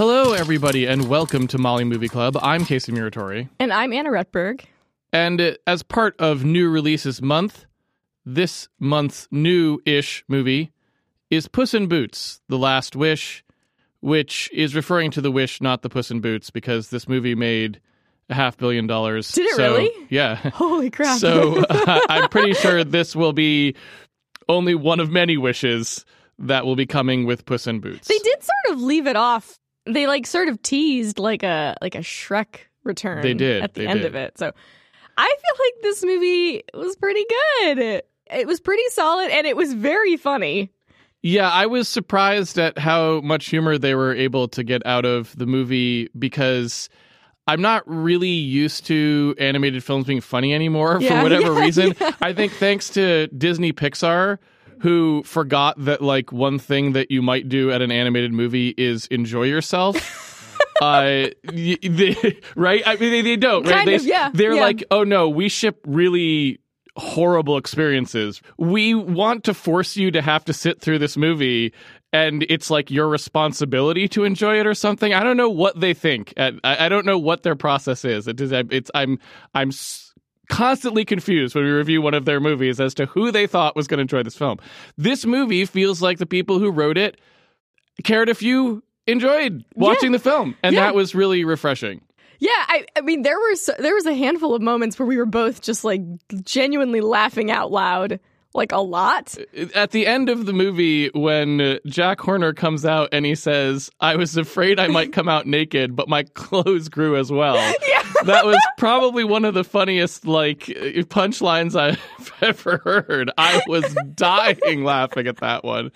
Hello, everybody, and welcome to Molly Movie Club. I'm Casey Muratori. And I'm Anna Rutberg. And uh, as part of New Releases Month, this month's new ish movie is Puss in Boots, The Last Wish, which is referring to the wish, not the Puss in Boots, because this movie made a half billion dollars. Did it So, really? Yeah. Holy crap. So uh, I'm pretty sure this will be only one of many wishes that will be coming with Puss in Boots. they did sort of leave it off. They like sort of teased like a like a Shrek return They did, at the end did. of it. So I feel like this movie was pretty good. It, it was pretty solid and it was very funny. Yeah, I was surprised at how much humor they were able to get out of the movie because I'm not really used to animated films being funny anymore Yeah, for whatever yeah, reason. yeah. I think thanks to Disney Pixar who forgot that like one thing that you might do at an animated movie is enjoy yourself. uh they, right i mean they, they don't right Kind they, of, yeah, they're yeah. like oh no we ship really horrible experiences. We want to force you to have to sit through this movie and it's like your responsibility to enjoy it or something. I don't know what they think. I, I don't know what their process is. It is it's I'm I'm constantly confused when we review one of their movies as to who they thought was going to enjoy this film. This movie feels like the people who wrote it cared if you enjoyed watching the film and Yeah. that was really refreshing. Yeah, I, I mean there was there was a handful of moments where we were both just like genuinely laughing out loud, like a lot. at the end of the movie when uh, Jack Horner comes out and he says, "I was afraid I might come out naked, but my clothes grew as well." Yeah. That was probably one of the funniest like uh, punchlines I've ever heard. I was dying laughing at that one.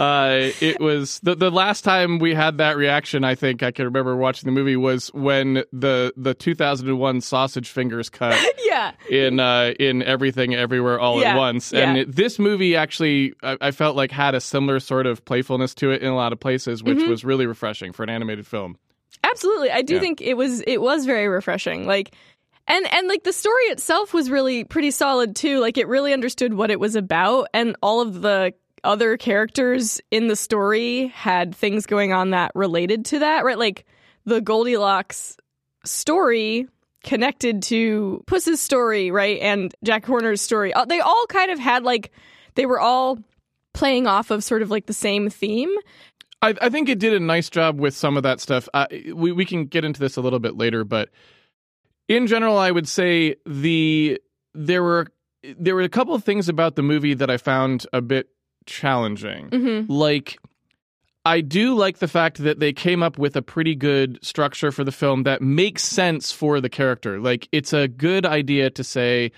Uh, it was the the last time we had that reaction. I think I can remember watching the movie was when the the 2001 sausage fingers cut Yeah. in uh, in everything everywhere all Yeah, at once yeah. and it- this movie actually I, I felt like had a similar sort of playfulness to it in a lot of places which Mm-hmm. was really refreshing for an animated film Absolutely. I do Yeah. think it was it was very refreshing. Like and and like the story itself was really pretty solid too. Like it really understood what it was about and all of the other characters in the story had things going on that related to that, right? Like the Goldilocks story connected to Puss's story, right? And Jack Horner's story. Uh, They all kind of had like they were all playing off of sort of like the same theme. I, I think it did a nice job with some of that stuff uh, we, we can get into this a little bit later but in general i would say the there were there were a couple of things about the movie that i found a bit challenging Mhm. like I do like the fact that they came up with a pretty good structure for the film that makes sense for the character. Like it's a good idea to say,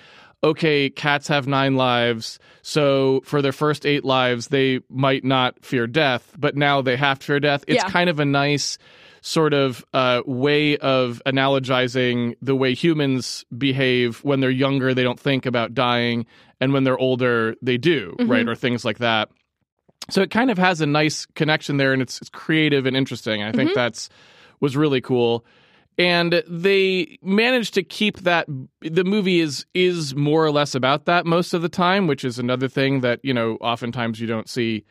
okay, cats have nine lives, so for their first eight lives they might not fear death, but now they have to fear death. It's Yeah. kind of a nice sort of uh, way of analogizing the way humans behave when they're younger they don't think about dying and when they're older they do right or things like that. So it kind of has a nice connection there and it's, it's creative and interesting i think that's was really cool. And they managed to keep that the movie is is more or less about that most of the time which is another thing that you know oftentimes you don't see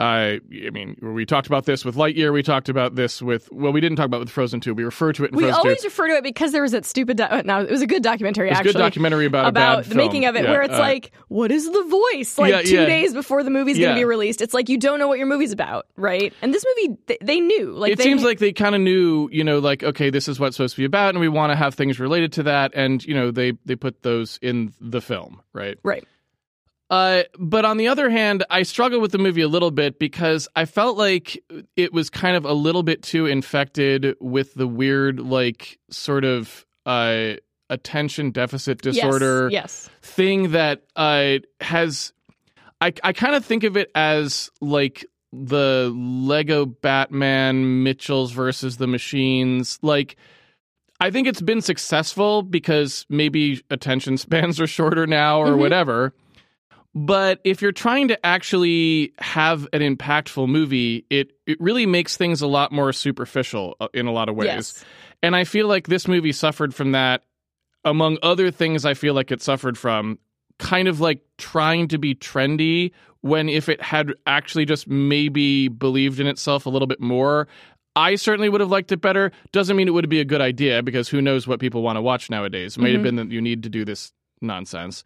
I mean, we talked about this with Lightyear. We talked about this with well, we didn't talk about it with Frozen Two. We refer to it in We Frozen always Two. refer to it because there was that stupid. Do- no, it was a good documentary. It's a actually, good documentary about about the film. making of it, Yeah, where it's uh, like, what is the voice? Like Yeah, two yeah. days before the movie's going to be released, it's like you don't know what your movie's about, right? And this movie, they, they knew. Like it they, seems like they kind of knew, you know, like okay, this is what it's supposed to be about, and we want to have things related to that, and you know, they they put those in the film, right? right. Uh, but on the other hand, I struggled with the movie a little bit because I felt like it was kind of a little bit too infected with the weird, like, sort of uh, attention deficit disorder Yes. thing that uh, has. I, I kind of think of it as like the Lego Batman Mitchells versus the Machines. Like, I think it's been successful because maybe attention spans are shorter now or Mhm. whatever. But if you're trying to actually have an impactful movie, it, it really makes things a lot more superficial uh, in a lot of ways. Yes. And I feel like this movie suffered from that, among other things I feel like it suffered from, kind of like trying to be trendy when if it had actually just maybe believed in itself a little bit more, I certainly would have liked it better. Doesn't mean it would be a good idea because who knows what people want to watch nowadays. It might have been that you need to do this nonsense.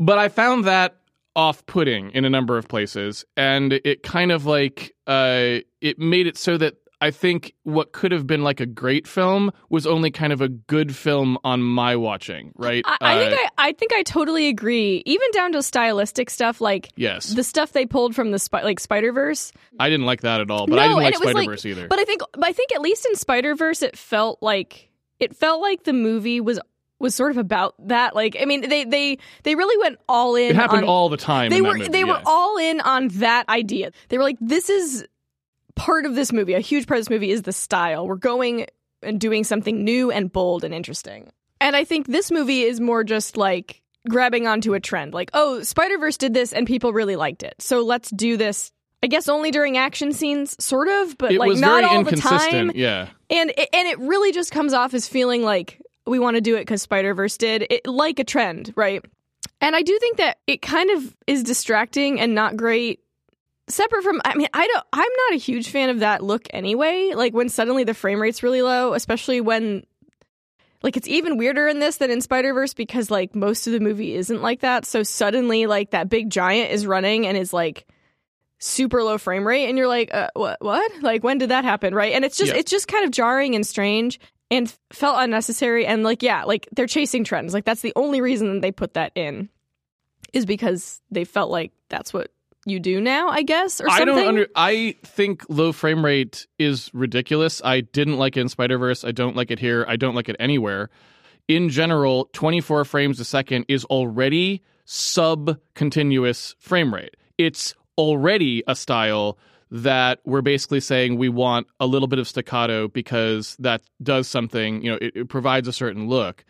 But I found that off putting in a number of places. And it kind of like, uh, it made it so that I think what could have been like a great film was only kind of a good film on my watching, right? I, I think Uh, I, I think I totally agree. Even down to stylistic stuff, like yes, the stuff they pulled from the spi- like Spider Verse. I didn't like that at all, but no, I didn't like Spider like, Verse either. But I think, but I think at least in Spider Verse, it felt like it felt like the movie was was sort of about that. Like, I mean, they they they really went all in. it happened on, all the time. They were movie, they were all in on that idea. They were like, this is part of this movie. A huge part of this movie is the style. We're going and doing something new and bold and interesting. And I think this movie is more just like grabbing onto a trend. Like, oh, Spider Verse did this and people really liked it, so let's do this. I guess only during action scenes, sort of, but It like not all the time. Yeah. and it, and it really just comes off as feeling like we want to do it because Spider Verse did it, like a trend, right? And I do think that it kind of is distracting and not great. Separate from, I mean, I don't. I'm not a huge fan of that look anyway. Like when suddenly the frame rate's really low, especially when, like, it's even weirder in this than in Spider Verse because like most of the movie isn't like that. So suddenly, like that big giant is running and is like super low frame rate and you're like uh, what what like when did that happen right and it's just Yeah. it's just kind of jarring and strange and felt unnecessary and like yeah like they're chasing trends like that's the only reason they put that in is because they felt like that's what you do now i guess or I something don't under. I think low frame rate is ridiculous. I didn't like it in Spider Verse. I don't like it here. I don't like it anywhere. In general, 24 frames a second is already sub continuous frame rate. It's already a style that we're basically saying we want a little bit of staccato because that does something, you know, it, it provides a certain look.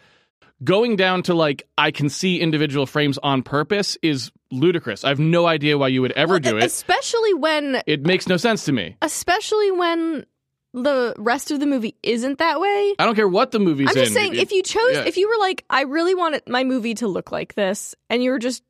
Going down to like I can see individual frames on purpose is ludicrous. I have no idea why you would ever do it. especially when It makes no sense to me. especially when the rest of the movie isn't that way I don't care what the movie's I'm just in. saying, if you chose, yeah. if you were like, I really wanted my movie to look like this, and you were just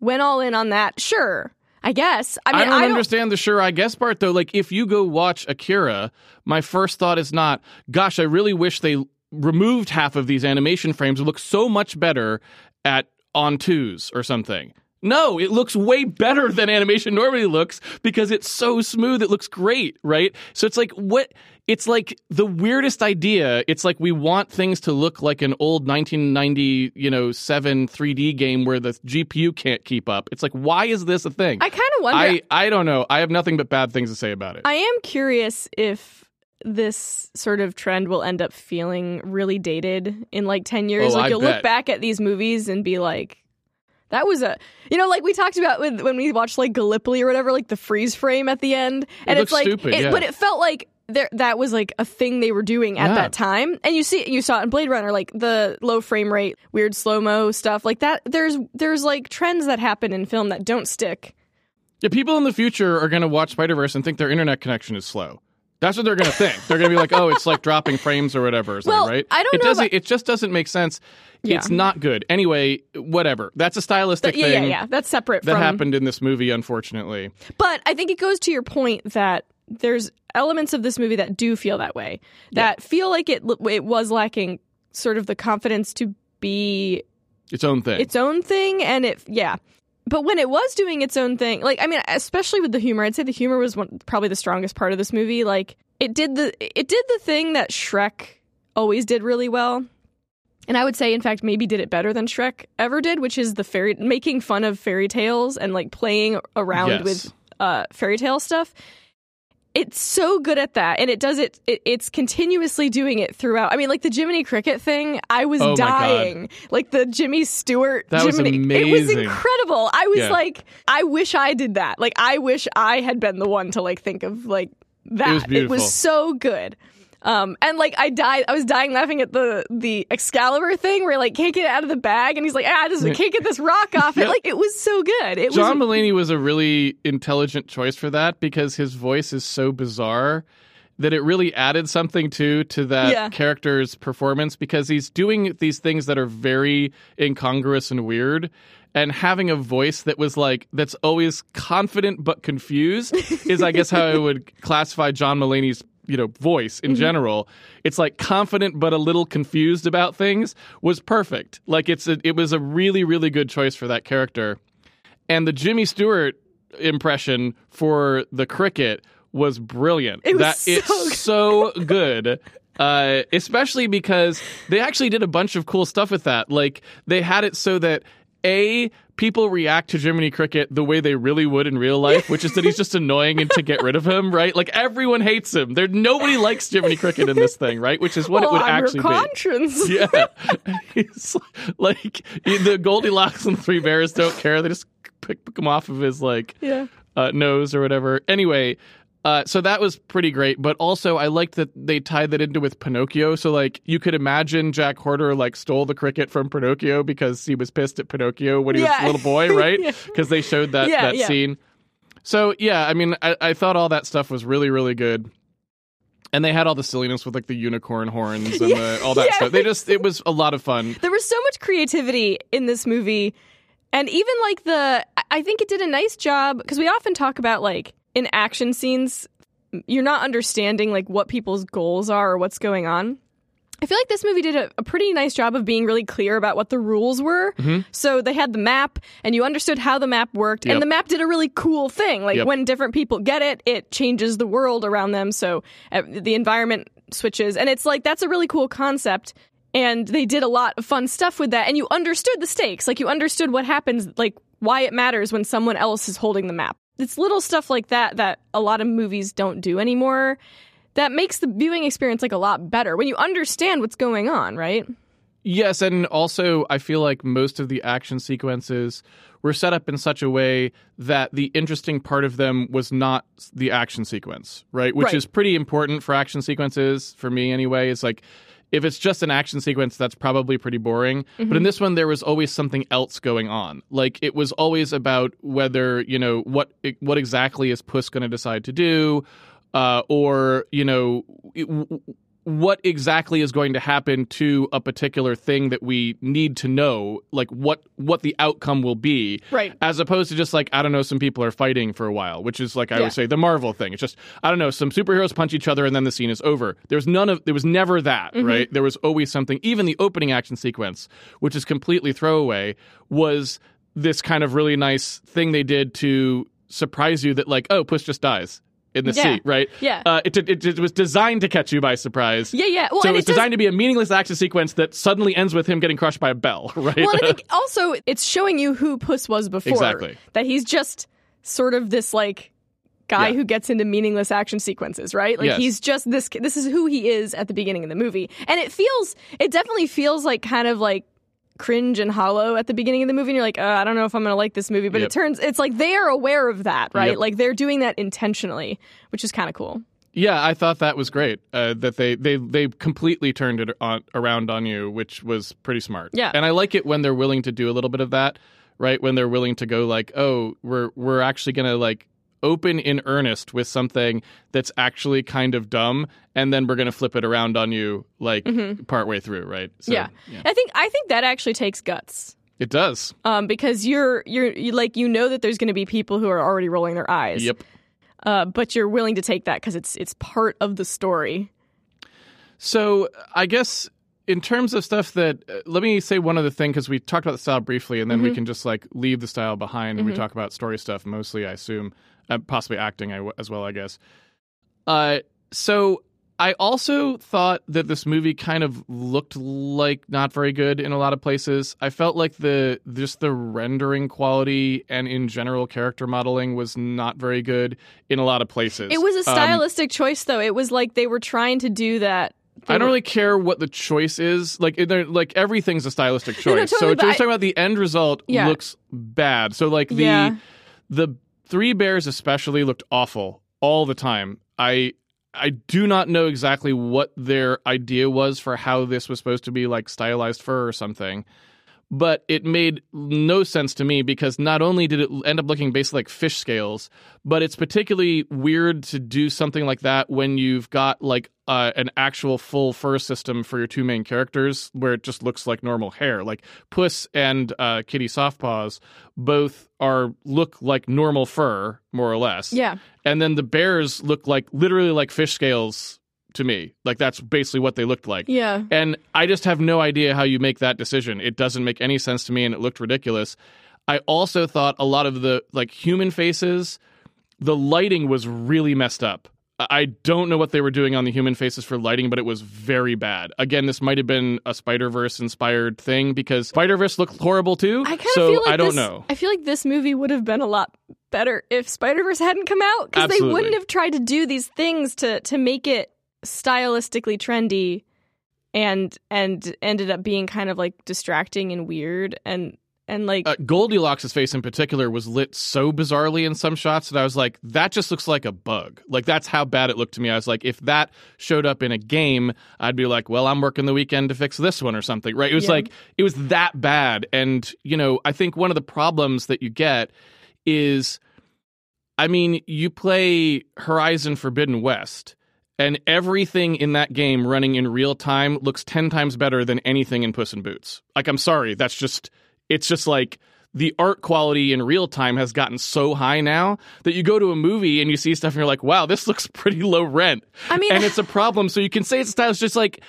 went all in on that, sure, I guess. I I, mean, don't understand the sure I guess part though. Like if you go watch Akira, my first thought is not, gosh, I really wish they removed half of these animation frames. It looks so much better at on twos or something. No, it looks way better than animation normally looks because it's so smooth. It looks great, right? So it's like what it's like the weirdest idea. It's like we want things to look like an old 1990, you know, 7 3D game where the GPU can't keep up. It's like why is this a thing? I kind of wonder. I, I don't know. I have nothing but bad things to say about it. I am curious if this sort of trend will end up feeling really dated in like 10 years. Oh, like I you'll bet. look back at these movies and be like, that was a, you know, like we talked about with, when we watched like Gallipoli or whatever, like the freeze frame at the end. And it's like, stupid, it- yeah. but it felt like there, that was like a thing they were doing at Yeah. that time. And you see, you saw it in Blade Runner, like the low frame rate, weird slow mo stuff like that. There's, there's like trends that happen in film that don't stick. yeah, people in the future are going to watch Spider Verse and think their internet connection is slow. That's what they're going to think. They're going to be like, "Oh, it's like dropping frames or whatever." Or Well, right? I don't it know Doesn't, about- it just doesn't make sense. Yeah. It's not good. Anyway, whatever. That's a stylistic yeah, yeah, thing yeah. That's separate that from happened in this movie, unfortunately. But I think it goes to your point that there's elements of this movie that do feel that way, that feel like it it was lacking sort of the confidence to be Its own thing. its own thing, and it yeah. But when it was doing its own thing, like I mean, especially with the humor, I'd say the humor was one, probably the strongest part of this movie. Like it did the it did the thing that Shrek always did really well. And I would say, in fact, maybe did it better than Shrek ever did, which is the fairy making fun of fairy tales and like playing around Yes. with uh, fairy tale stuff. It's so good at that, and it does it, it. It's continuously doing it throughout. I mean, like the Jiminy Cricket thing, I was Oh dying. Like the Jimmy Stewart, That was Jiminy, it was incredible. I was Yeah. like, I wish I did that. Like, I wish I had been the one to like think of like that. It was beautiful. so good. Um, and like I died, I was dying laughing at the the Excalibur thing where like can't get it out of the bag, and he's like, ah, I just can't get this rock off it. Yeah. Like it was so good. It John was Mulaney was a really intelligent choice for that because his voice is so bizarre that it really added something to to that Yeah. character's performance because he's doing these things that are very incongruous and weird and having a voice that was like that's always confident but confused is I guess how I would classify John Mulaney's you know voice in general it's like confident but a little confused about things was perfect. Like it's a, it was a really really good choice for that character. And the jimmy stewart impression for the cricket was brilliant. It was that so it's good. so good. Uh, especially because they actually did a bunch of cool stuff with that. Like they had it so that a people react to Jiminy Cricket the way they really would in real life, which is that he's just annoying and to get rid of him, right? Like everyone hates him. There nobody likes Jiminy Cricket in this thing, right? Which is what well, it would actually your be. conscience. Yeah, he's like the Goldilocks and the Three Bears don't care. They just pick, pick him off of his like Yeah. uh, nose or whatever. Anyway, uh, so that was pretty great. But also, I liked that they tied that into with Pinocchio. So like, you could imagine Jack Horner like stole the cricket from Pinocchio because he was pissed at Pinocchio when he was a little boy, right? Yeah. Because they showed that Yeah, that yeah. scene. So yeah, I mean, I, I thought all that stuff was really really good. And they had all the silliness with like the unicorn horns and the, all that Yeah. stuff. They just it was a lot of fun. There was so much creativity in this movie. And even like the, I think it did a nice job because we often talk about like in action scenes, you're not understanding like what people's goals are or what's going on. I feel like this movie did a, a pretty nice job of being really clear about what the rules were. So they had the map, and you understood how the map worked, Yep. and the map did a really cool thing. Like Yep. when different people get it, it changes the world around them. So uh, the environment switches, and it's like that's a really cool concept. And they did a lot of fun stuff with that, and you understood the stakes. Like you understood what happens, like why it matters when someone else is holding the map. It's little stuff like that that a lot of movies don't do anymore that makes the viewing experience like a lot better when you understand what's going on, right? Yes, and also I feel like most of the action sequences were set up in such a way that the interesting part of them was not the action sequence, right? Which Right. is pretty important for action sequences for me anyway. It's like if it's just an action sequence, that's probably pretty boring. But in this one, there was always something else going on. Like it was always about whether you know what what exactly is Puss going to decide to do, uh, or you know it- w- what exactly is going to happen to a particular thing that we need to know, like what what the outcome will be, Right. As opposed to just like I don't know, some people are fighting for a while, which is like I Yeah. would say the Marvel thing. It's just I don't know, some superheroes punch each other and then the scene is over. There's none of there was never that, Mm-hmm. right? There was always something. Even the opening action sequence, which is completely throwaway, was this kind of really nice thing they did to surprise you that like oh, Puss just dies in the Yeah. seat, right? Yeah. Uh, it, it, it was designed to catch you by surprise. Yeah, yeah. Well, so it does- designed to be a meaningless action sequence that suddenly ends with him getting crushed by a bell, right? Well, I think also it's showing you who Puss was before. Exactly. That he's just sort of this like guy Yeah. who gets into meaningless action sequences, right? Like Yes. he's just this this is who he is at the beginning of the movie. And it feels it definitely feels like kind of like cringe and hollow at the beginning of the movie and you're like, uh, I don't know if I'm going to like this movie, but Yep. it turns it's like they are aware of that, right? Yep. Like they're doing that intentionally, which is kind of cool. yeah, I thought that was great. Uh, that they they they completely turned it on, around on you, which was pretty smart. Yeah. and I like it when they're willing to do a little bit of that, right? When they're willing to go like, oh, we're we're actually gonna like open in earnest with something that's actually kind of dumb, and then we're gonna flip it around on you like partway through, right? So, Mm-hmm. yeah. I think I think that actually takes guts. it does. Um, because you're you're you, like you know that there's going to be people who are already rolling their eyes. Yep. Uh, but you're willing to take that because it's it's part of the story. So I guess in terms of stuff that, uh, let me say one other thing because we talked about the style briefly, and then we can just like leave the style behind and we talk about story stuff mostly. I assume, uh, possibly acting as well. I guess. Uh, so I also thought that this movie kind of looked like not very good in a lot of places. I felt like the just the rendering quality and in general character modeling was not very good in a lot of places. It was a Um, stylistic choice, though. It was like they were trying to do that. They I don't were- really care what the choice is. Like, like everything's a stylistic choice. no, so totally, but you're I- talking about the end result, Yeah. looks bad. So like the Yeah. the three bears especially looked awful all the time. I I do not know exactly what their idea was for how this was supposed to be like stylized fur or something. But it made no sense to me because not only did it end up looking basically like fish scales, but it's particularly weird to do something like that when you've got like uh, an actual full fur system for your two main characters where it just looks like normal hair. Like Puss and uh, Kitty Softpaws both are look like normal fur more or less. Yeah. And then the bears look like literally like fish scales to me. Like that's basically what they looked like. Yeah. And I just have no idea how you make that decision. It doesn't make any sense to me and it looked ridiculous. I also thought a lot of the like human faces, the lighting was really messed up. I don't know what they were doing on the human faces for lighting, but it was very bad. Again, this might have been a Spider Verse inspired thing because Spider Verse looked horrible too. I kind of so feel like I don't this, know. I feel like this movie would have been a lot better if Spider Verse hadn't come out because they wouldn't have tried to do these things to to make it stylistically trendy, and and ended up being kind of like distracting and weird and and like Uh, Goldilocks' face in particular was lit so bizarrely in some shots that I was like, that just looks like a bug. Like that's how bad it looked to me. I was like, if that showed up in a game, I'd be like, well, I'm working the weekend to fix this one or something, right? It was Yeah. like it was that bad. And you know, I think one of the problems that you get is, I mean, you play Horizon Forbidden West. And everything in that game running in real time looks 10 times better than anything in Puss in Boots. Like, I'm sorry, that's just it's just like the art quality in real time has gotten so high now that you go to a movie and you see stuff and you're like, wow, this looks pretty low rent. I mean- and it's a problem. So you can say it's stylish, just like,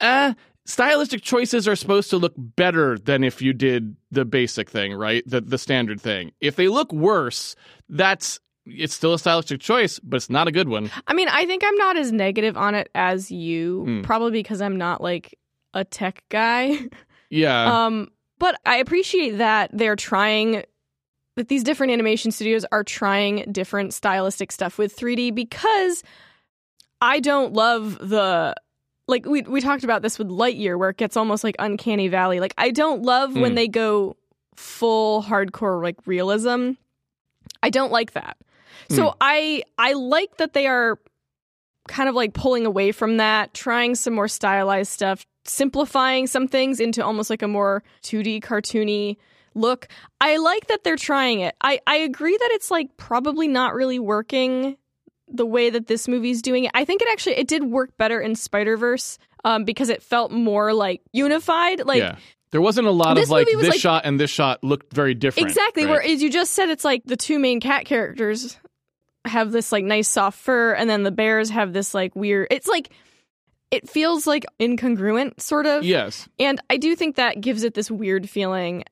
uh, stylistic choices are supposed to look better than if you did the basic thing, right? The the standard thing. If they look worse, that's it's still a stylistic choice, but it's not a good one. I mean, I think I'm not as negative on it as you, Mm. probably because I'm not like a tech guy. Yeah. Um, but I appreciate that they're trying that these different animation studios are trying different stylistic stuff with 3D because I don't love the like we we talked about this with Lightyear where it gets almost like uncanny valley. Like I don't love when Hmm. they go full hardcore like realism. I don't like that. So Hmm. I I like that they are kind of like pulling away from that, trying some more stylized stuff, simplifying some things into almost like a more 2D cartoony look. I like that they're trying it. I, I agree that it's like probably not really working the way that this movie's doing it. I think it actually it did work better in Spider-Verse um, because it felt more like unified. Like yeah. There wasn't a lot this of like this like- shot and this shot looked very different. Exactly. right? Where as you just said, it's like the two main cat characters have this like nice soft fur, and then the bears have this like weird. It's like it feels like incongruent, sort of. Yes. And I do think that gives it this weird feeling.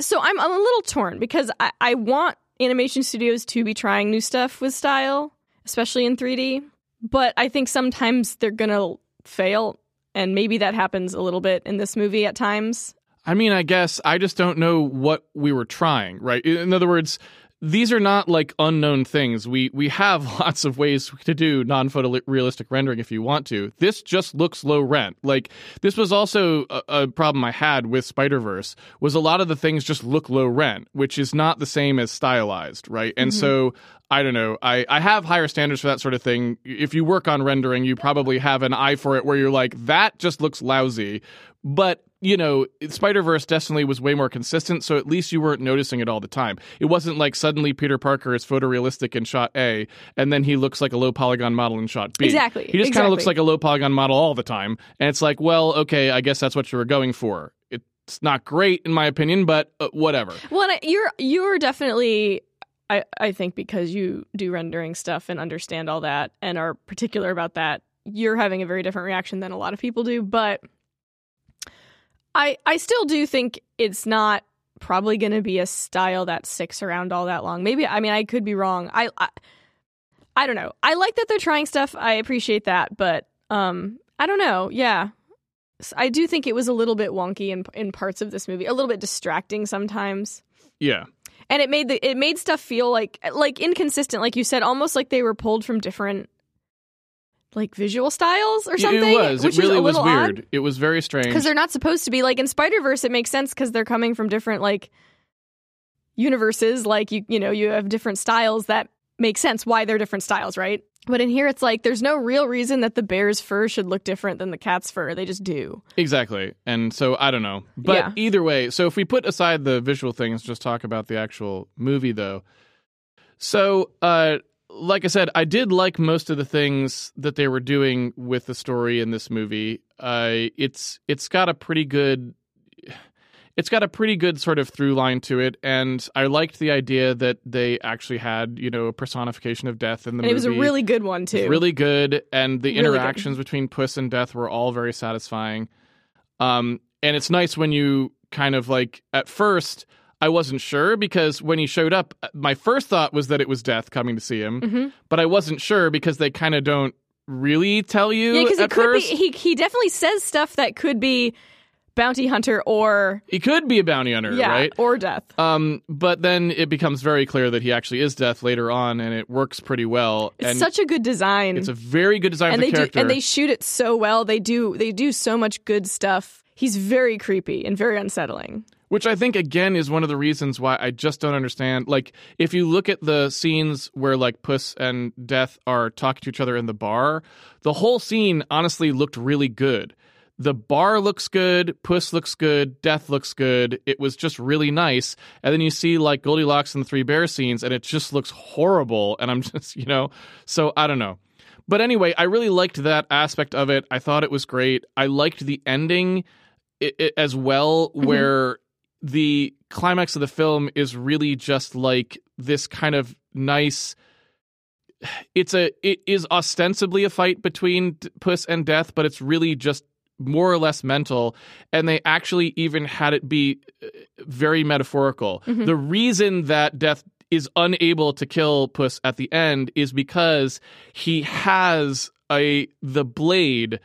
So I'm, I'm a little torn because I, I want animation studios to be trying new stuff with style, especially in 3D. But I think sometimes they're gonna fail, and maybe that happens a little bit in this movie at times. I mean, I guess I just don't know what we were trying, right? In other words, these are not like unknown things. We we have lots of ways to do non-photorealistic rendering if you want to. This just looks low rent. Like this was also a, a problem I had with Spider-Verse was a lot of the things just look low rent, which is not the same as stylized, right? And mm-hmm. so I don't know. I, I have higher standards for that sort of thing. If you work on rendering, you probably have an eye for it where you're like, that just looks lousy. But, you know, Spider Verse definitely was way more consistent, so at least you weren't noticing it all the time. It wasn't like suddenly Peter Parker is photorealistic in shot A, and then he looks like a low polygon model in shot B. Exactly, He just kind of looks like a low polygon model all the time. And it's like, well, okay, I guess that's what you were going for. It's not great, in my opinion, but uh, whatever. Well, I- you're you're definitely. I, I think because you do rendering stuff and understand all that and are particular about that, you're having a very different reaction than a lot of people do. But I I still do think it's not probably going to be a style that sticks around all that long. Maybe I mean I could be wrong. I, I I don't know. I like that they're trying stuff. I appreciate that, but um I don't know. Yeah. I do think it was a little bit wonky in in parts of this movie, a little bit distracting sometimes Yeah. and it made the it made stuff feel like like inconsistent like you said almost like they were pulled from different like visual styles or something It was. which it really was weird. It was very strange. because they're not supposed to be like in spider-verse it makes sense because they're coming from different like universes like you you know you have different styles that make sense why they're different styles, right? But in here, it's like there's no real reason that the bear's fur should look different than the cat's fur. They just do. Exactly. And so I don't know. But Yeah. either way, so if we put aside the visual things, just talk about the actual movie though. So, uh like I said, I did like most of the things that they were doing with the story in this movie. Uh it's it's got a pretty good it's got a pretty good sort of through line to it and I liked the idea that they actually had, you know, a personification of death in the And it was a really good one, too. Really good, and the Really good. interactions between Puss and Death were all very satisfying. Um, and it's nice when you kind of like at first I wasn't sure because when he showed up, my first thought was that it was Death coming to see him, hmm but I wasn't sure because they kind of don't really tell you Yeah, because it could first. be. He he definitely says stuff that could be bounty hunter or he could be a bounty hunter, yeah right? or death. Um, but then it becomes very clear that he actually is Death later on, and it works pretty well. It's and such a good design. it's a very good design and they character. do and they shoot it so well. They do they do so much good stuff. He's very creepy and very unsettling. Which I think again is one of the reasons why I just don't understand. Like, if you look at the scenes where like Puss and Death are talking to each other in the bar, the whole scene honestly looked really good. The bar looks good, Puss looks good, Death looks good. It was just really nice. And then you see like Goldilocks and the Three Bears scenes, and it just looks horrible. And I'm just, you know, so I don't know. But anyway, I really liked that aspect of it. I thought it was great. I liked the ending as well, mm-hmm. where the climax of the film is really just like this kind of nice. It's a it is ostensibly a fight between Puss and Death, but it's really just more or less mental, and they actually even had it be uh, very metaphorical. The reason that Death is unable to kill Puss at the end is because he has a the blade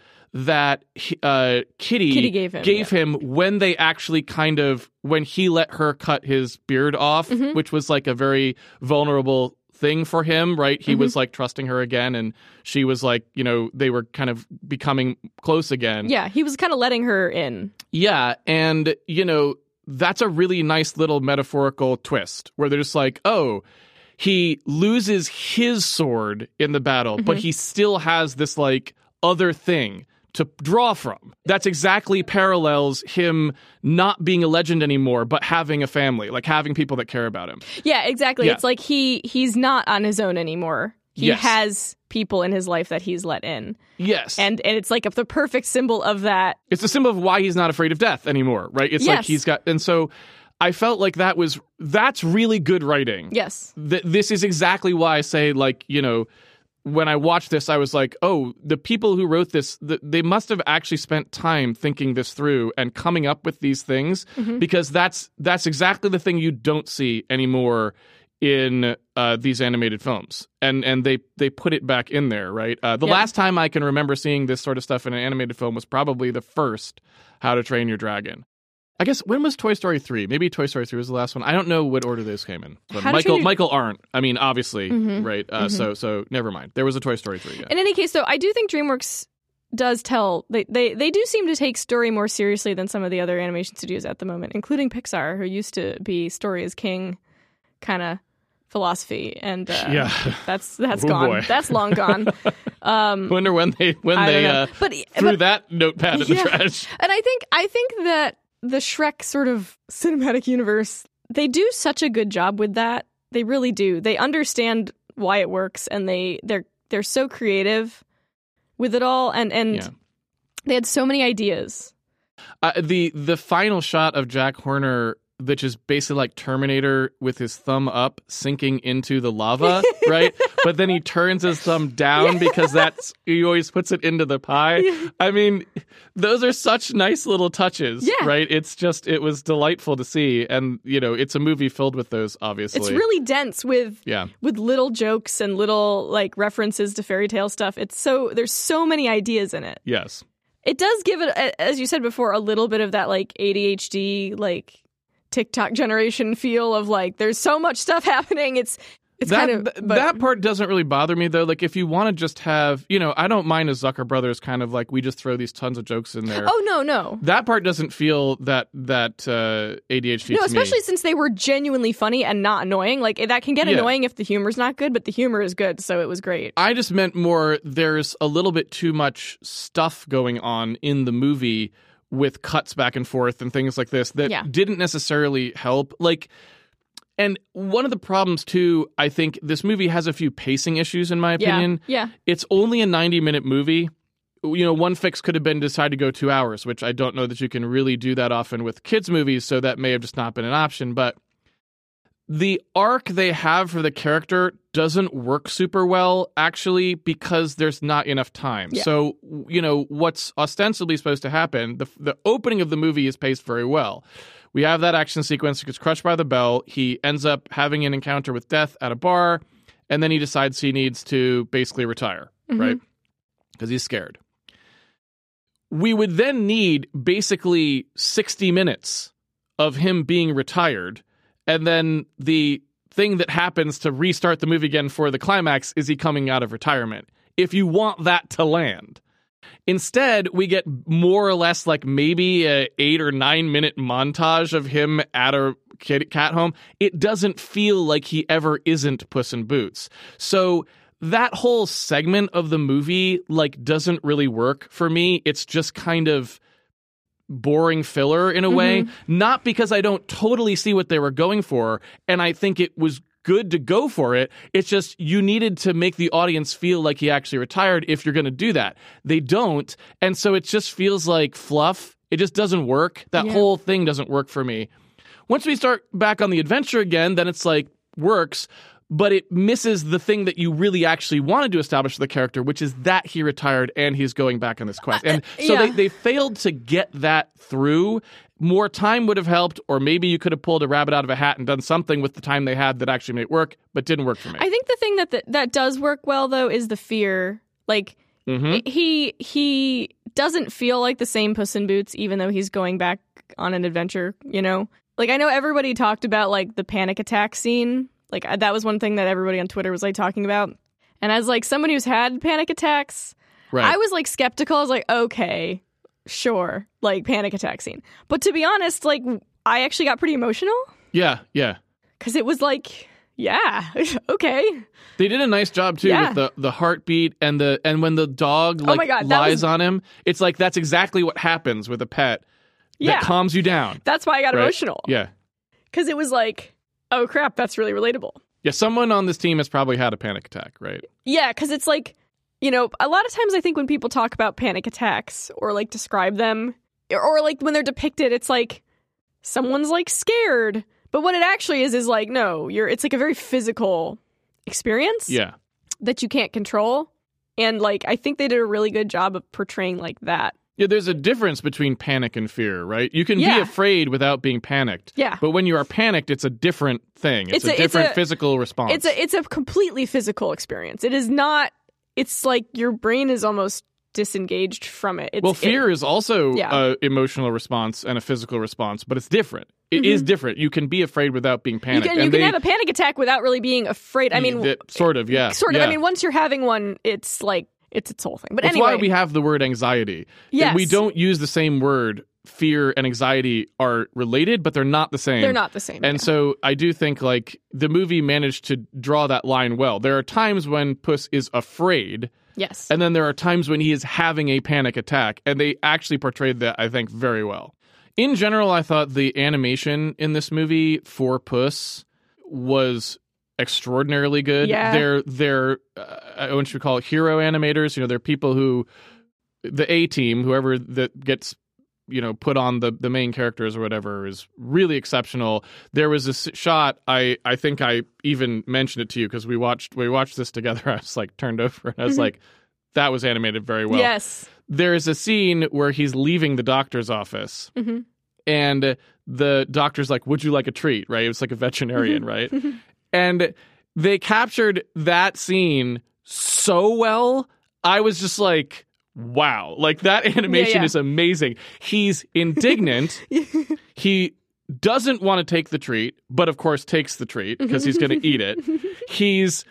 that uh, Kitty, Kitty gave him, gave him when they actually kind of when he let her cut his beard off, Mm-hmm. which was like a very vulnerable thing for him, right? Mm-hmm. He was like trusting her again, and she was like, you know, they were kind of becoming close again. Yeah, he was kind of letting her in. Yeah, and you know, that's a really nice little metaphorical twist where they're just like, oh, he loses his sword in the battle, but he still has this like other thing to draw from. That's exactly parallels him not being a legend anymore, but having a family, like having people that care about him. Yeah, exactly. Yeah. It's like he he's not on his own anymore. He Yes. has people in his life that he's let in. Yes. And and it's like a, the perfect symbol of that. it's a symbol of why he's not afraid of death anymore, right? It's like he's got and so I felt like that was that's really good writing. Yes. th- this is exactly why I say, like, you know, when I watched this, I was like, oh, the people who wrote this, th- they must have actually spent time thinking this through and coming up with these things because that's that's exactly the thing you don't see anymore in uh, these animated films, and and they they put it back in there, right? Uh, the Yeah. last time I can remember seeing this sort of stuff in an animated film was probably the first How to Train Your Dragon. I guess when was Toy Story three? Maybe Toy Story three was the last one. I don't know what order those came in. But How Michael Your- Michael Arndt. I mean, obviously, Mhm. right? Uh, So so never mind. There was a Toy Story three. Yeah. In any case, though, I do think DreamWorks does tell they, they they do seem to take story more seriously than some of the other animation studios at the moment, including Pixar, who used to be story is king kind of philosophy, and uh, Yeah. that's that's Oh, gone. boy. That's long gone. um, Wonder when they when I they uh, but threw but that notepad in Yeah. the trash. And I think I think that the Shrek sort of cinematic universe, they do such a good job with that. They really do. They understand why it works and they they're they're so creative with it all and and Yeah. they had so many ideas. Uh, the the final shot of Jack Horner, which is basically like Terminator with his thumb up sinking into the lava, right? But then he turns his thumb down because that's he always puts it into the pie. I mean, those are such nice little touches, Yeah. right? It's just it was delightful to see, and you know, it's a movie filled with those. Obviously, It's really dense with yeah. with little jokes and little like references to fairy tale stuff. It's so there's so many ideas in it. Yes. It does give it, as you said before, a little bit of that like ADHD, like TikTok generation feel of like there's so much stuff happening. It's It's that kind of but- that part doesn't really bother me though. Like if you want to just have, you know, I don't mind a Zucker Brothers kind of like we just throw these tons of jokes in there. Oh no, no. That part doesn't feel that that uh, ADHD. No, especially me. since they were genuinely funny and not annoying. Like that can get Yeah. annoying if the humor's not good, but the humor is good, so it was great. I just meant more. There's a little bit too much stuff going on in the movie with cuts back and forth and things like this that Yeah. didn't necessarily help. Like, and one of the problems too, I think this movie has a few pacing issues in my opinion. Yeah. Yeah. It's only a 90 minute movie. You know, one fix could have been decide to go two hours, which I don't know that you can really do that often with kids' movies, so that may have just not been an option. But the arc they have for the character doesn't work super well, actually, because there's not enough time. Yeah. So, you know, what's ostensibly supposed to happen, the, the opening of the movie is paced very well. We have that action sequence. He gets crushed by the bell. He ends up having an encounter with death at a bar, and then he decides he needs to basically retire, Mhm. right? Because he's scared. We would then need basically 60 minutes of him being retired, and then the thing that happens to restart the movie again for the climax is he coming out of retirement. If you want that to land. Instead, we get more or less like maybe a eight or nine minute montage of him at a kid, cat home. It doesn't feel like he ever isn't Puss in Boots. So that whole segment of the movie like doesn't really work for me. It's just kind of boring filler in a way, mm-hmm. not because I don't totally see what they were going for and I think it was good to go for it. It's just you needed to make the audience feel like he actually retired if you're going to do that. They don't, and so it just feels like fluff. It just doesn't work. That Yeah. whole thing doesn't work for me. Once we start back on the adventure again, then it's like works, but it misses the thing that you really actually wanted to establish for the character, which is that he retired and he's going back on this quest. And so yeah. they, they failed to get that through. More time would have helped, or maybe you could have pulled a rabbit out of a hat and done something with the time they had that actually made it work, but didn't work for me. I think the thing that that, that does work well though is the fear. Like Mhm. he he doesn't feel like the same Puss in Boots, even though he's going back on an adventure. You know, like I know everybody talked about like the panic attack scene. Like I- that was one thing that everybody on Twitter was like talking about. And as like someone who's had panic attacks, right. I was like skeptical. I was like, okay, sure, like panic attack scene. But to be honest, like I actually got pretty emotional yeah, yeah. because it was like, yeah, okay. They did a nice job too Yeah. with the, the heartbeat and the and when the dog like Oh my God, lies was- on him, it's like that's exactly what happens with a pet Yeah. that calms you down. That's why I got right? emotional. Yeah. Because it was like, oh crap, that's really relatable. Yeah, someone on this team has probably had a panic attack, right? Yeah, because it's like, you know, a lot of times I think when people talk about panic attacks or like describe them, or, like when they're depicted, it's like someone's like scared. But what it actually is is like, no, you're. It's like a very physical experience Yeah. that you can't control. And like, I think they did a really good job of portraying like that. Yeah, there's a difference between panic and fear, right? You can be afraid without being panicked. Yeah. But when you are panicked, it's a different thing. It's, It's a, a- it's different a- physical response. It's a it's a completely physical experience. It is not. It's like your brain is almost disengaged from it. It's, well, fear is also Yeah. a emotional response and a physical response, but it's different. It is different. You can be afraid without being Mm-hmm. you panicked. can, you can they, have a panic attack without really being afraid. I mean, that- sort of, yeah. sort of. yeah. I mean, once you're having one, it's like it's its whole thing. But That's anyway, why we have the word anxiety. Yes. We don't use the same word. Fear and anxiety are related, but they're not the same. they're not the same. And yeah. so I do think like the movie managed to draw that line well. There are times when Puss is afraid, yes, and then there are times when he is having a panic attack, and they actually portrayed that I think very well. In general, I thought the animation in this movie for Puss was extraordinarily good. Yeah. They're they're uh, want should we call it hero animators. You know, they're people who the A team, whoever that gets you know put on the the main characters or whatever is really exceptional. There was this shot I I think I even mentioned it to you because we watched we watched this together. I was like turned over and I was Mhm. like that was animated very well. yes, There is a scene where he's leaving the doctor's office Mhm. and the doctor's like, "Would you like a treat?" Right? It's like a veterinarian, right? And they captured that scene so well. I was just like, "Wow!" Like that animation yeah. is amazing. He's indignant. he doesn't want to take the treat, but of course takes the treat because he's going to eat it. He's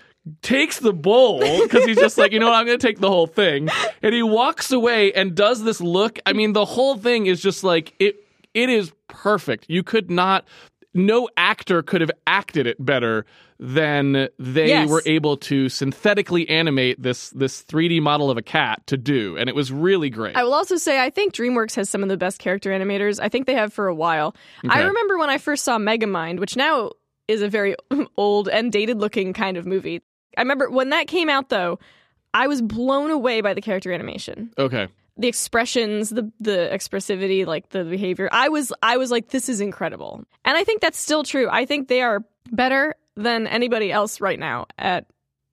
takes the bowl because he's just like, you know what, I'm going to take the whole thing. And he walks away and does this look. I mean, the whole thing is just like it it is perfect. You could not no actor could have acted it better than they Yes. were able to synthetically animate this this 3D model of a cat to do and it was really great. I will also say I think DreamWorks has some of the best character animators. I think they have for a while. I remember when I first saw Megamind, which now is a very old and dated looking kind of movie. I remember when that came out though, I was blown away by the character animation. okay. The expressions, the the expressivity, like the behavior. I was I was like this is incredible. And I think that's still true. I think they are better than anybody else right now at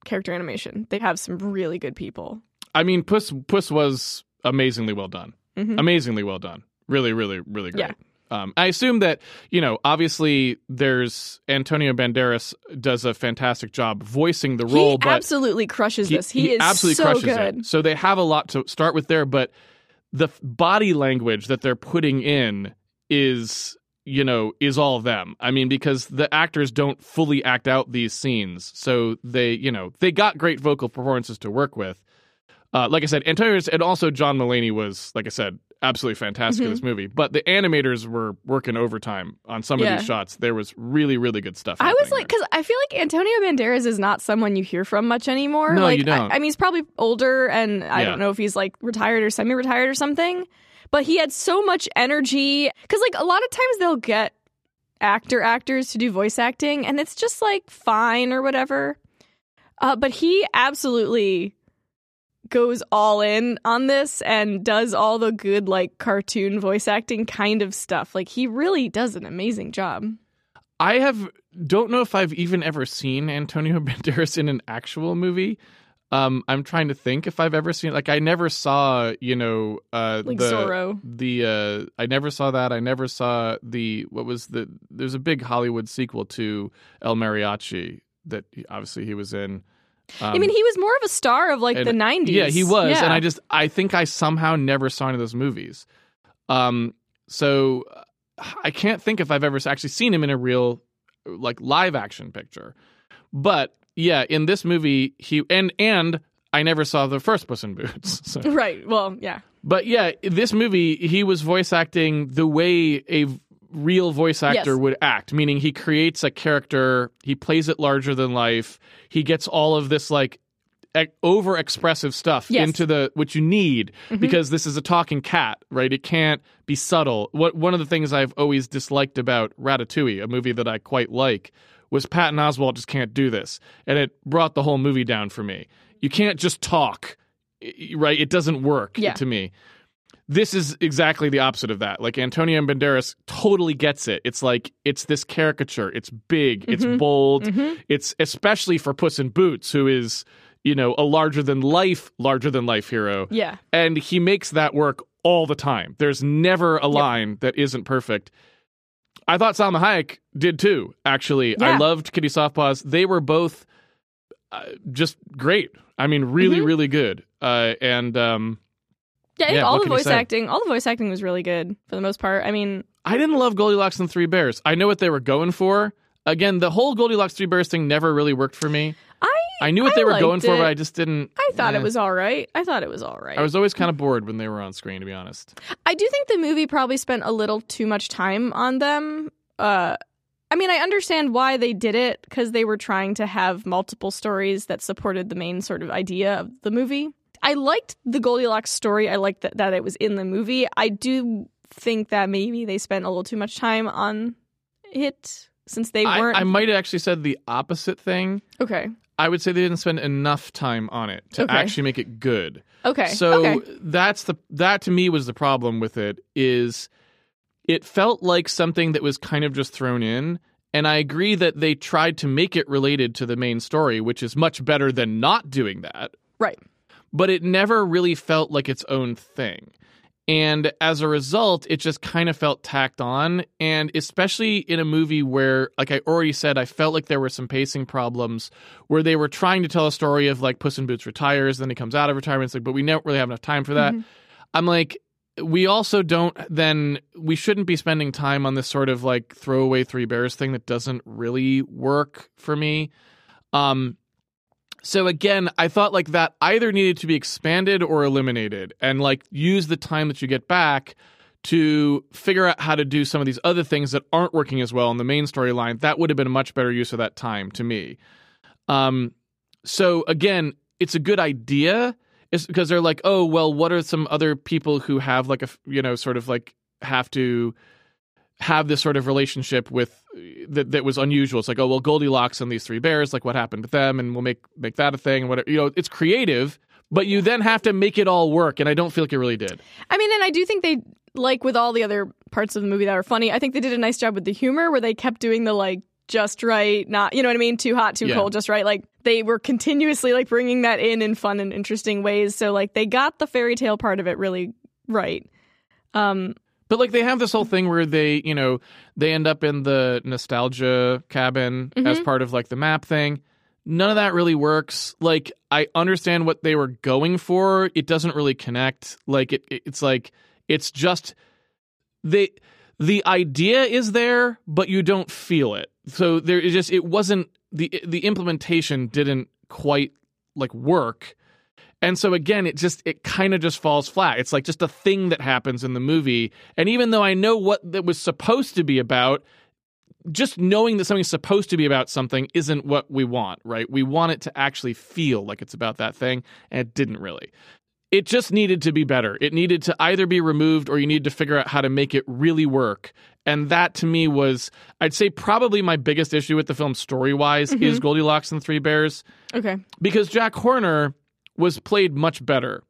character animation. They have some really good people. I mean, Puss Puss was amazingly well done. Mhm. Amazingly well done. Really, really, really great. Yeah. Um, I assume that you know, obviously, there's Antonio Banderas does a fantastic job voicing the role, he but absolutely crushes this. He, is absolutely so crushes good. it. So they have a lot to start with there, but the f- body language that they're putting in is you know is all them i mean because the actors don't fully act out these scenes so they you know they got great vocal performances to work with uh, like i said antonio and also john mulaney was like i said absolutely fantastic in Mm-hmm. this movie but the animators were working overtime on some of these shots there was really really good stuff I was like, because I feel like Antonio Banderas is not someone you hear from much anymore. No, like, you don't. I, I mean, he's probably older, and I Yeah. don't know if he's like retired or semi-retired or something. But he had so much energy because, like, a lot of times they'll get actor actors to do voice acting, and it's just like fine or whatever. Uh, but he absolutely goes all in on this and does all the good like cartoon voice acting kind of stuff. Like he really does an amazing job. I have don't know if I've even ever seen Antonio Banderas in an actual movie. Um, I'm trying to think if I've ever seen like I never saw you know uh, Like the Zorro. the uh, I never saw that I never saw the what was the there's a big Hollywood sequel to El Mariachi that he, obviously he was in. Um, I mean, he was more of a star of like and- the '90s. yeah, he was, Yeah. and I just I think I somehow never saw any of those movies. Um, so I can't think if I've ever actually seen him in a real like live action picture. But yeah, in this movie, he and and I never saw the first Puss in Boots. So. right. Well, yeah, But yeah, this movie, he was voice acting the way a real voice actor Yes. would act, meaning he creates a character, he plays it larger than life, he gets all of this like over expressive stuff Yes. into the what you need mm-hmm. because this is a talking cat, right? It can't be subtle. What one of the things I've always disliked about Ratatouille, a movie that I quite like, was Patton Oswalt just can't do this, and it brought the whole movie down for me. You can't just talk, right? It doesn't work Yeah. to me. This is exactly the opposite of that. Like Antonio Banderas totally gets it. It's like it's this caricature. It's big. It's bold. It's especially for Puss in Boots, who is you know a larger than life, larger than life hero yeah. and he makes that work all the time. There's never a line that isn't perfect. I thought Salma Hayek did too. Actually, I loved Kitty Softpaws. They were both uh, just great. I mean, really, Mm-hmm. really good. Uh, and um, Yeah, I think Yeah, all what the can you voice say? acting, all the voice acting was really good for the most part. I mean, I didn't love Goldilocks and Three Bears. I know what they were going for. Again, the whole Goldilocks Three Bears thing never really worked for me. I I knew what I they were liked going for, it. but I just didn't. I thought eh. it was all right. I thought it was all right. I was always kind of bored when they were on screen, to be honest. I do think the movie probably spent a little too much time on them. Uh, I mean, I understand why they did it because they were trying to have multiple stories that supported the main sort of idea of the movie. I liked the Goldilocks story. I liked that, that it was in the movie. I do think that maybe they spent a little too much time on it since they weren't. I might have actually said the opposite thing. okay. I would say they didn't spend enough time on it to Okay. actually make it good. Okay. So okay. that's the that to me was the problem with it is it felt like something that was kind of just thrown in and I agree that they tried to make it related to the main story, which is much better than not doing that, Right. But it never really felt like its own thing. And as a result, it just kind of felt tacked on. And especially in a movie where, like I already said, I felt like there were some pacing problems where they were trying to tell a story of like Puss in Boots retires, then he comes out of retirement. It's like, but we don't really have enough time for that. I'm like, we also don't then we shouldn't be spending time on this sort of like throwaway three bears thing that doesn't really work for me. Um so again, I thought like that either needed to be expanded or eliminated and like use the time that you get back to figure out how to do some of these other things that aren't working as well in the main storyline. That would have been a much better use of that time to me. Um so again, it's a good idea is because they're like, oh well, what are some other people who have like a you know sort of like have to have this sort of relationship with that that was unusual. It's like, oh well, Goldilocks and these three bears, like what happened to them, and we'll make make that a thing and whatever. You know, it's creative, but you then have to make it all work, and I don't feel like it really did. I mean, and I do think they like with all the other parts of the movie that are funny. I think they did a nice job with the humor, where they kept doing the like just right, not you know what I mean, too hot, too Yeah. cold, just right. Like they were continuously like bringing that in in fun and interesting ways. So like they got the fairy tale part of it really right. Um, But like they have this whole thing where they, you know, they end up in the nostalgia cabin mm-hmm. as part of like the map thing. None of that really works. Like I understand what they were going for. It doesn't really connect. Like it, it- it's like it's just they the idea is there, but you don't feel it. So there is just it wasn't the the implementation didn't quite like work. And so again, it just it kind of just falls flat. It's like just a thing that happens in the movie. And even though I know what that was supposed to be about, just knowing that something's supposed to be about something isn't what we want, right? We want it to actually feel like it's about that thing, and it didn't really. It just needed to be better. It needed to either be removed or you need to figure out how to make it really work. And that to me was, I'd say, probably my biggest issue with the film story wise mm-hmm. is Goldilocks and the Three Bears okay. because Jack Horner was played much better.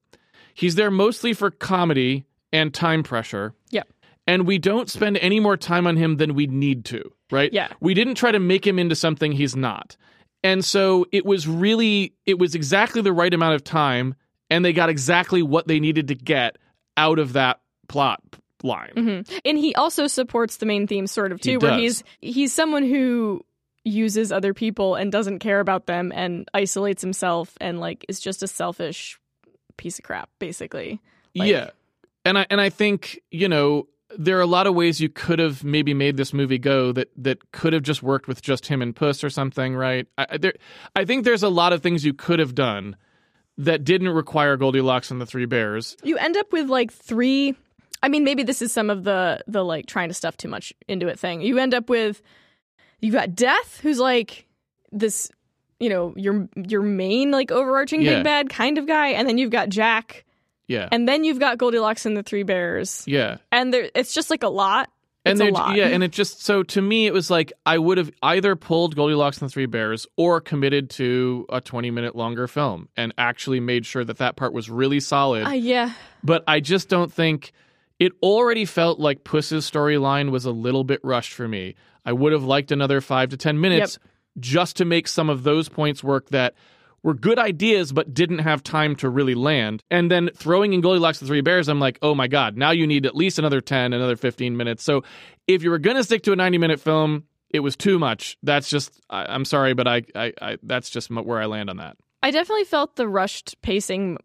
He's there mostly for comedy and time pressure. Yeah. And we don't spend any more time on him than we need to, right? Yeah. We didn't try to make him into something he's not. And so it was really, it was exactly the right amount of time, and they got exactly what they needed to get out of that plot line. hmm And he also supports the main theme sort of He too, where he's he's someone who uses other people and doesn't care about them and isolates himself and like is just a selfish piece of crap, basically. Like- yeah, and I and I think you know there are a lot of ways you could have maybe made this movie go that that could have just worked with just him and Puss or something, right? I, I- there, I think there's a lot of things you could have done that didn't require Goldilocks and the Three Bears. You end up with like three I mean maybe this is some of the the like trying to stuff too much into it thing. You end up with you got Death who's like this you know, your your main like overarching Yeah. big bad kind of guy and then you've got Jack Yeah, and then you've got Goldilocks and the Three Bears. yeah. And there it's just like a lot. and It's a lot. yeah, and it just so to me it was like I would have either pulled Goldilocks and the Three Bears or committed to a 20 minute longer film and actually made sure that that part was really solid. Uh, yeah. but I just don't think it already felt like Puss's storyline was a little bit rushed for me. I would have liked another five to 10 minutes just to make some of those points work that were good ideas but didn't have time to really land. And then throwing in Goldilocks the Three Bears, I'm like, oh my God, now you need at least another 10, another 15 minutes. So if you were going to stick to a 90 minute film, it was too much. That's just, I, I'm sorry, but I, I, I, that's just where I land on that. I definitely felt the rushed pacing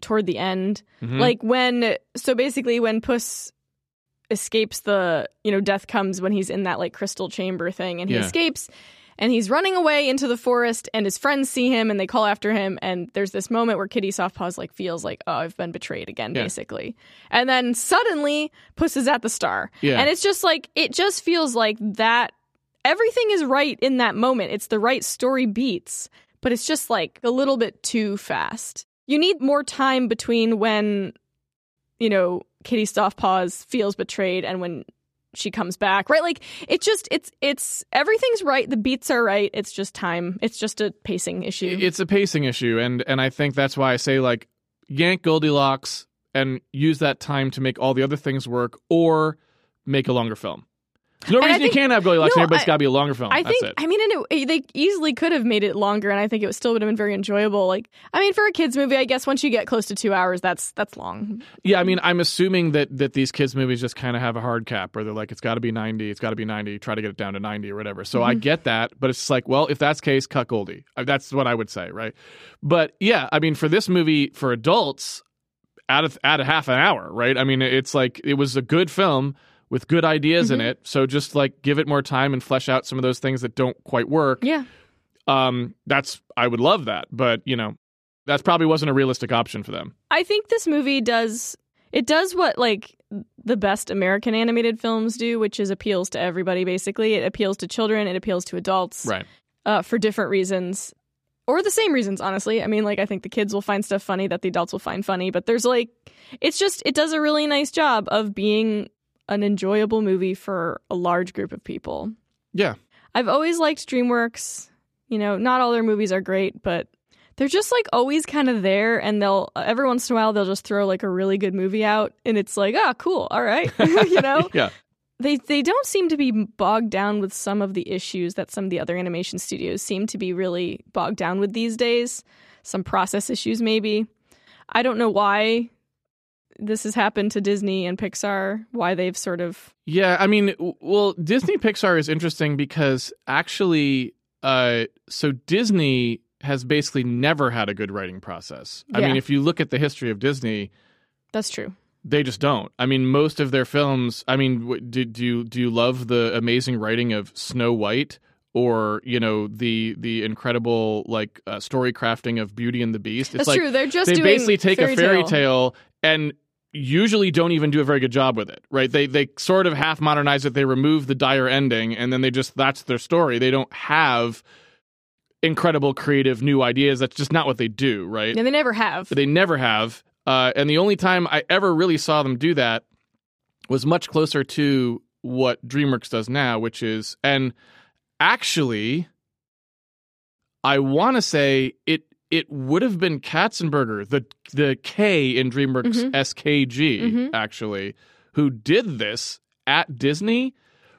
toward the end. Mhm. Like when so basically when Puss escapes the, you know, death comes when he's in that like crystal chamber thing and he Yeah. escapes and he's running away into the forest and his friends see him and they call after him and there's this moment where Kitty Softpaws like feels like, "Oh, I've been betrayed again," Yeah. basically. And then suddenly Puss is at the star. Yeah. And it's just like it just feels like that everything is right in that moment. It's the right story beats, but it's just like a little bit too fast. You need more time between when, you know, Kitty Softpaws feels betrayed and when she comes back, right? Like it just it's it's everything's right. The beats are right. It's just time. It's just a pacing issue. It's a pacing issue, and and I think that's why I say like yank Goldilocks and use that time to make all the other things work, or make a longer film. There's no reason think- you can't have Goldilocks no, here, but it's got to be a longer film. I That's think it. I mean and it, they easily could have made it longer and I think it was still would have been very enjoyable. Like I mean for a kids movie, I guess once you get close to 2 hours that's that's long. Yeah, I mean, I'm assuming that that these kids' movies just kind of have a hard cap, where they're like, it's got to be 90, it's got to be 90, try to get it down to 90 or whatever. So Mm-hmm. I get that, but it's like, well, if that's case, cut Goldie. Uh, That's what I would say, right? But yeah, I mean, for this movie for adults, add a, add a half an hour, right? I mean, it's like it was a good film with good ideas in it. So just like give it more time and flesh out some of those things that don't quite work. Yeah. Um, that's I would love that, but you know, that probably wasn't a realistic option for them. I think this movie does it does what like the best American animated films do, which is appeals to everybody basically. It appeals to children, it appeals to adults Right. uh, for different reasons. Or the same reasons, honestly. I mean, like, I think the kids will find stuff funny that the adults will find funny, but there's like, it's just, it does a really nice job of being an enjoyable movie for a large group of people. Yeah. I've always liked DreamWorks. You know, not all their movies are great, but they're just like always kind of there. And they'll every once in a while they'll just throw like a really good movie out, and it's like, ah, cool, all right, you know. Yeah. They they don't seem to be bogged down with some of the issues that some of the other animation studios seem to be really bogged down with these days. Some process issues, maybe. I don't know why this has happened to Disney and Pixar. Why they've sort of Yeah, I mean, well, Disney Pixar is interesting because actually, uh, so Disney has basically never had a good writing process. I mean, if you look at the history of Disney, that's true. they just don't. I mean, most of their films. I mean, do, do you do you love the amazing writing of Snow White? Or you know the the incredible like uh, story crafting of Beauty and the Beast. It's That's like true. They're just they basically take fairy a fairy tale. tale and usually don't even do a very good job with it right? They they sort of half modernize it they remove the dire ending and then they just that's their story. They don't have incredible creative new ideas. That's just not what they do right? Yeah, they never have. they never have. Uh, and the only time i ever really saw them do that was much closer to what dreamworks does now which is and actually i want to say it it would have been Katzenberger, the the K in DreamWorks Mhm. SKG, Mhm. actually, who did this at Disney,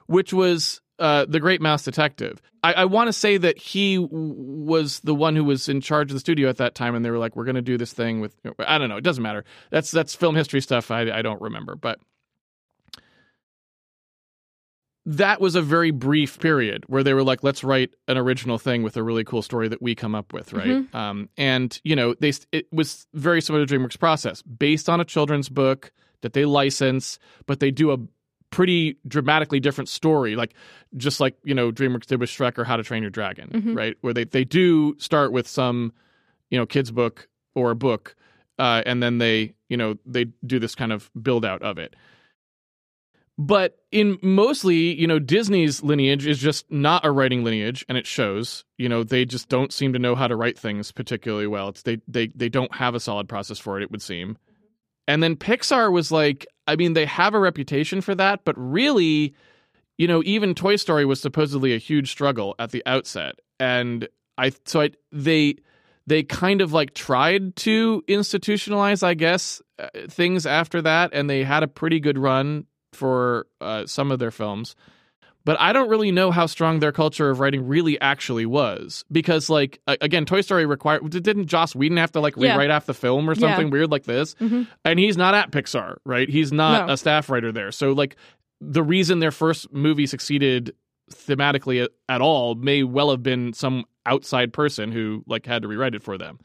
which was uh, the Great Mouse Detective. I, I want to say that he w- was the one who was in charge of the studio at that time, and they were like, "We're going to do this thing with." I don't know. It doesn't matter. That's that's film history stuff. I I don't remember, but that was a very brief period where they were like, let's write an original thing with a really cool story that we come up with, right? Um, and you know, they it was very similar to DreamWorks process, based on a children's book that they license, but they do a pretty dramatically different story, like just like you know DreamWorks did with Shrek or How to Train Your Dragon, Mhm. right? Where they they do start with some you know kids book or a book, uh, and then they you know they do this kind of build out of it but in mostly you know disney's lineage is just not a writing lineage and it shows. You know they just don't seem to know how to write things particularly well. It's they they they don't have a solid process for it it would seem. And then pixar was like i mean they have a reputation for that but really you know even toy story was supposedly a huge struggle at the outset. And i so i they they kind of like tried to institutionalize i guess uh, things after that and they had a pretty good run for uh, some of their films but i don't really know how strong their culture of writing really actually was because like again toy story required didn't joss whedon have to like Yeah. rewrite half the film or Yeah. something weird like this Mhm. and he's not at pixar right he's not No. a staff writer there so like the reason their first movie succeeded thematically at, all may well have been some outside person who like had to rewrite it for them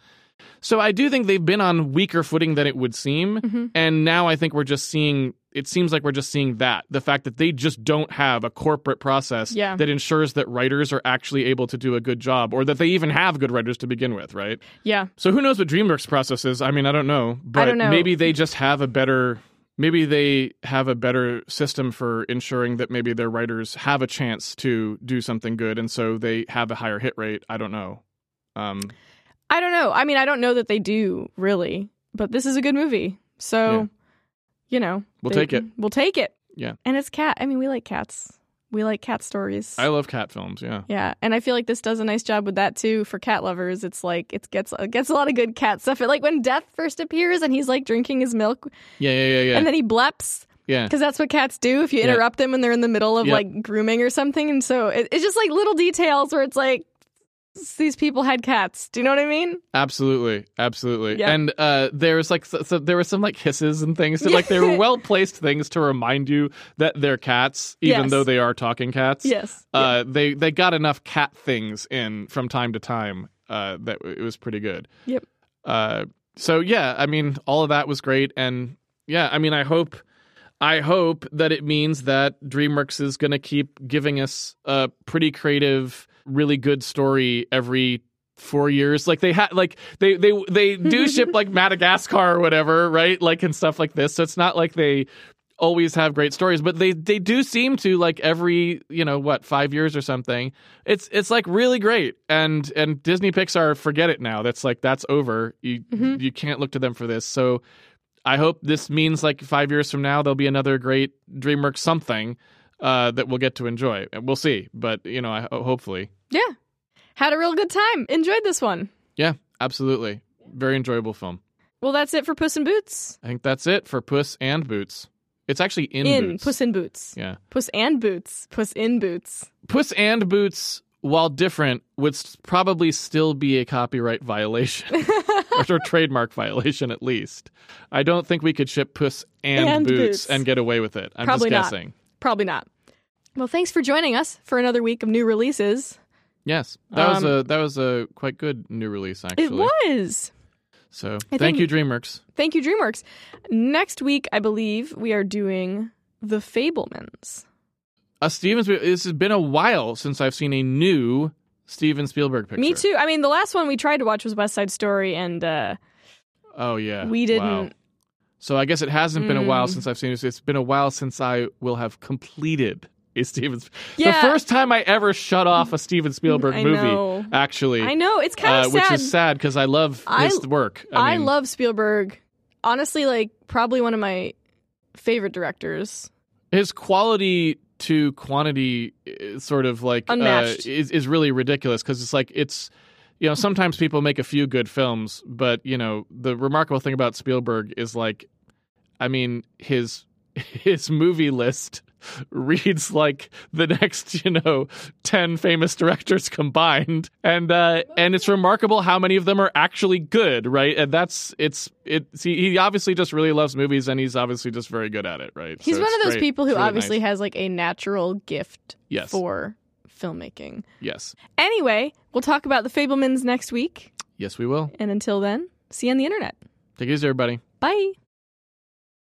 so i do think they've been on weaker footing than it would seem Mhm. and now i think we're just seeing it seems like we're just seeing that the fact that they just don't have a corporate process Yeah. that ensures that writers are actually able to do a good job or that they even have good writers to begin with right Yeah. so who knows what DreamWorks process is? I mean, I don't know, but don't know. maybe they just have a better maybe they have a better system for ensuring that maybe their writers have a chance to do something good and so they have a higher hit rate. I don't know. Um I don't know. I mean, I don't know that they do really, but this is a good movie. So, Yeah. You know, We'll they- take it. We'll take it. Yeah. And it's cat. I mean, we like cats. We like cat stories. I love cat films, yeah. yeah, and I feel like this does a nice job with that too for cat lovers. It's like it gets it gets a lot of good cat stuff. It, Like when Death first appears and he's like drinking his milk, Yeah, yeah, yeah, yeah. and then he bleps yeah. because that's what cats do if you Yeah. interrupt them when they're in the middle of like grooming or something. And so it, it's just like little details where it's like these people had cats. Do you know what I mean? Absolutely, absolutely. Yeah. And uh, there's like so, so there were some like hisses and things. So, like they were well placed things to remind you that they're cats, even Yes. though they are talking cats. Yes. Uh, they they got enough cat things in from time to time uh, that it was pretty good. Yep. Uh, so yeah, I mean, all of that was great, and yeah, I mean, I hope, I hope that it means that DreamWorks is going to keep giving us a pretty creative, really good story every four years. Like they had, like they they they do ship like Madagascar or whatever, right? Like and stuff like this. So it's not like they always have great stories, but they they do seem to like every you know what five years or something. It's it's like really great, and and Disney Pixar forget it now. That's like that's over. You Mhm. you can't look to them for this. So I hope this means like five years from now there'll be another great DreamWorks something uh, that we'll get to enjoy. And We'll see, but you know, I hopefully, Yeah. Had a real good time. Enjoyed this one. yeah, absolutely, very enjoyable film. Well, that's it for Puss in Boots. I think that's it for Puss and Boots. It's actually in, in Boots. Puss in Boots. yeah. Puss and Boots. Puss in Boots. Puss and Boots, while different, would probably still be a copyright violation or trademark violation at least. I don't think we could ship Puss and, And Boots, Boots. and get away with it. I'm Probably just guessing. Probably not. Well, thanks for joining us for another week of new releases. Yes, that was Um, a that was a quite good new release actually. It was. So I thank think- you, DreamWorks. Thank you, DreamWorks. Next week, I believe we are doing The Fabelmans. Uh, Steven, this has been a while since I've seen a new Steven Spielberg picture. Me too. I mean, the last one we tried to watch was West Side Story, and uh, Oh yeah, we didn't. So I guess it hasn't been a while Mm. since I've seen this. It's been a while since I will have completed a Steven. Yeah. The first time I ever shut off a Steven Spielberg I movie, know. actually, I know it's kind uh, of which is sad because I love I- his work. I, I, mean, love Spielberg. Honestly, like probably one of my favorite directors. his quality to quantity is sort of like uh, is is really ridiculous because it's like it's you know sometimes people make a few good films but you know the remarkable thing about Spielberg is like I mean his his movie list reads like the next you know 10 famous directors combined and uh and it's remarkable how many of them are actually good right and that's it's it see he obviously just really loves movies and he's obviously just very good at it right He's So one of those great. people who really obviously nice. has like a natural gift yes for filmmaking. yes Anyway, we'll talk about the Fabelmans next week. yes we will And until then, see you on the internet. take it easy everybody Bye.